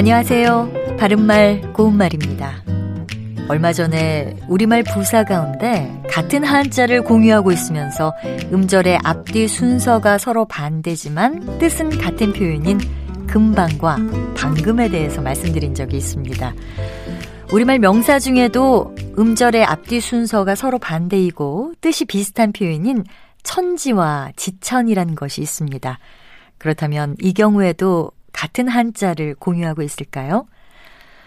안녕하세요. 바른말 고운말입니다. 얼마 전에 우리말 부사 가운데 같은 한자를 공유하고 있으면서 음절의 앞뒤 순서가 서로 반대지만 뜻은 같은 표현인 금방과 방금에 대해서 말씀드린 적이 있습니다. 우리말 명사 중에도 음절의 앞뒤 순서가 서로 반대이고 뜻이 비슷한 표현인 천지와 지천이라는 것이 있습니다. 그렇다면 이 경우에도 같은 한자를 공유하고 있을까요?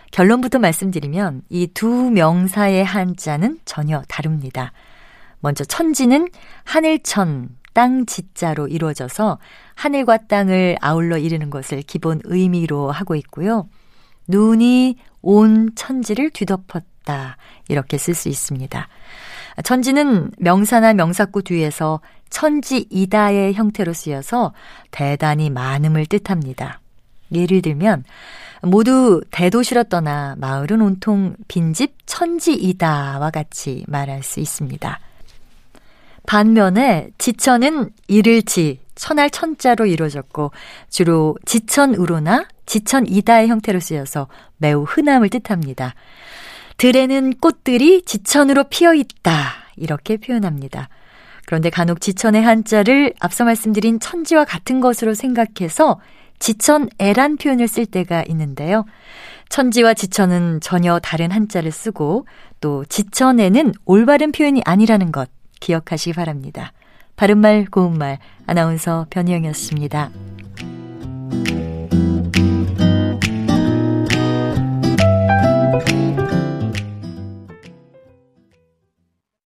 결론부터 말씀드리면 이 두 명사의 한자는 전혀 다릅니다. 먼저 천지는 하늘천, 땅 지자로 이루어져서 하늘과 땅을 아울러 이르는 것을 기본 의미로 하고 있고요. 눈이 온 천지를 뒤덮었다. 이렇게 쓸 수 있습니다. 천지는 명사나 명사구 뒤에서 천지이다의 형태로 쓰여서 대단히 많음을 뜻합니다. 예를 들면 모두 대도시로 떠나 마을은 온통 빈집 천지이다와 같이 말할 수 있습니다. 반면에 지천은 이를지 천할 천자로 이루어졌고 주로 지천으로나 지천이다의 형태로 쓰여서 매우 흔함을 뜻합니다. 들에는 꽃들이 지천으로 피어 있다 이렇게 표현합니다. 그런데 간혹 지천의 한자를 앞서 말씀드린 천지와 같은 것으로 생각해서 지천애란 표현을 쓸 때가 있는데요. 천지와 지천은 전혀 다른 한자를 쓰고 또 지천에는 올바른 표현이 아니라는 것 기억하시기 바랍니다. 바른말 고운말 아나운서 변희영이었습니다.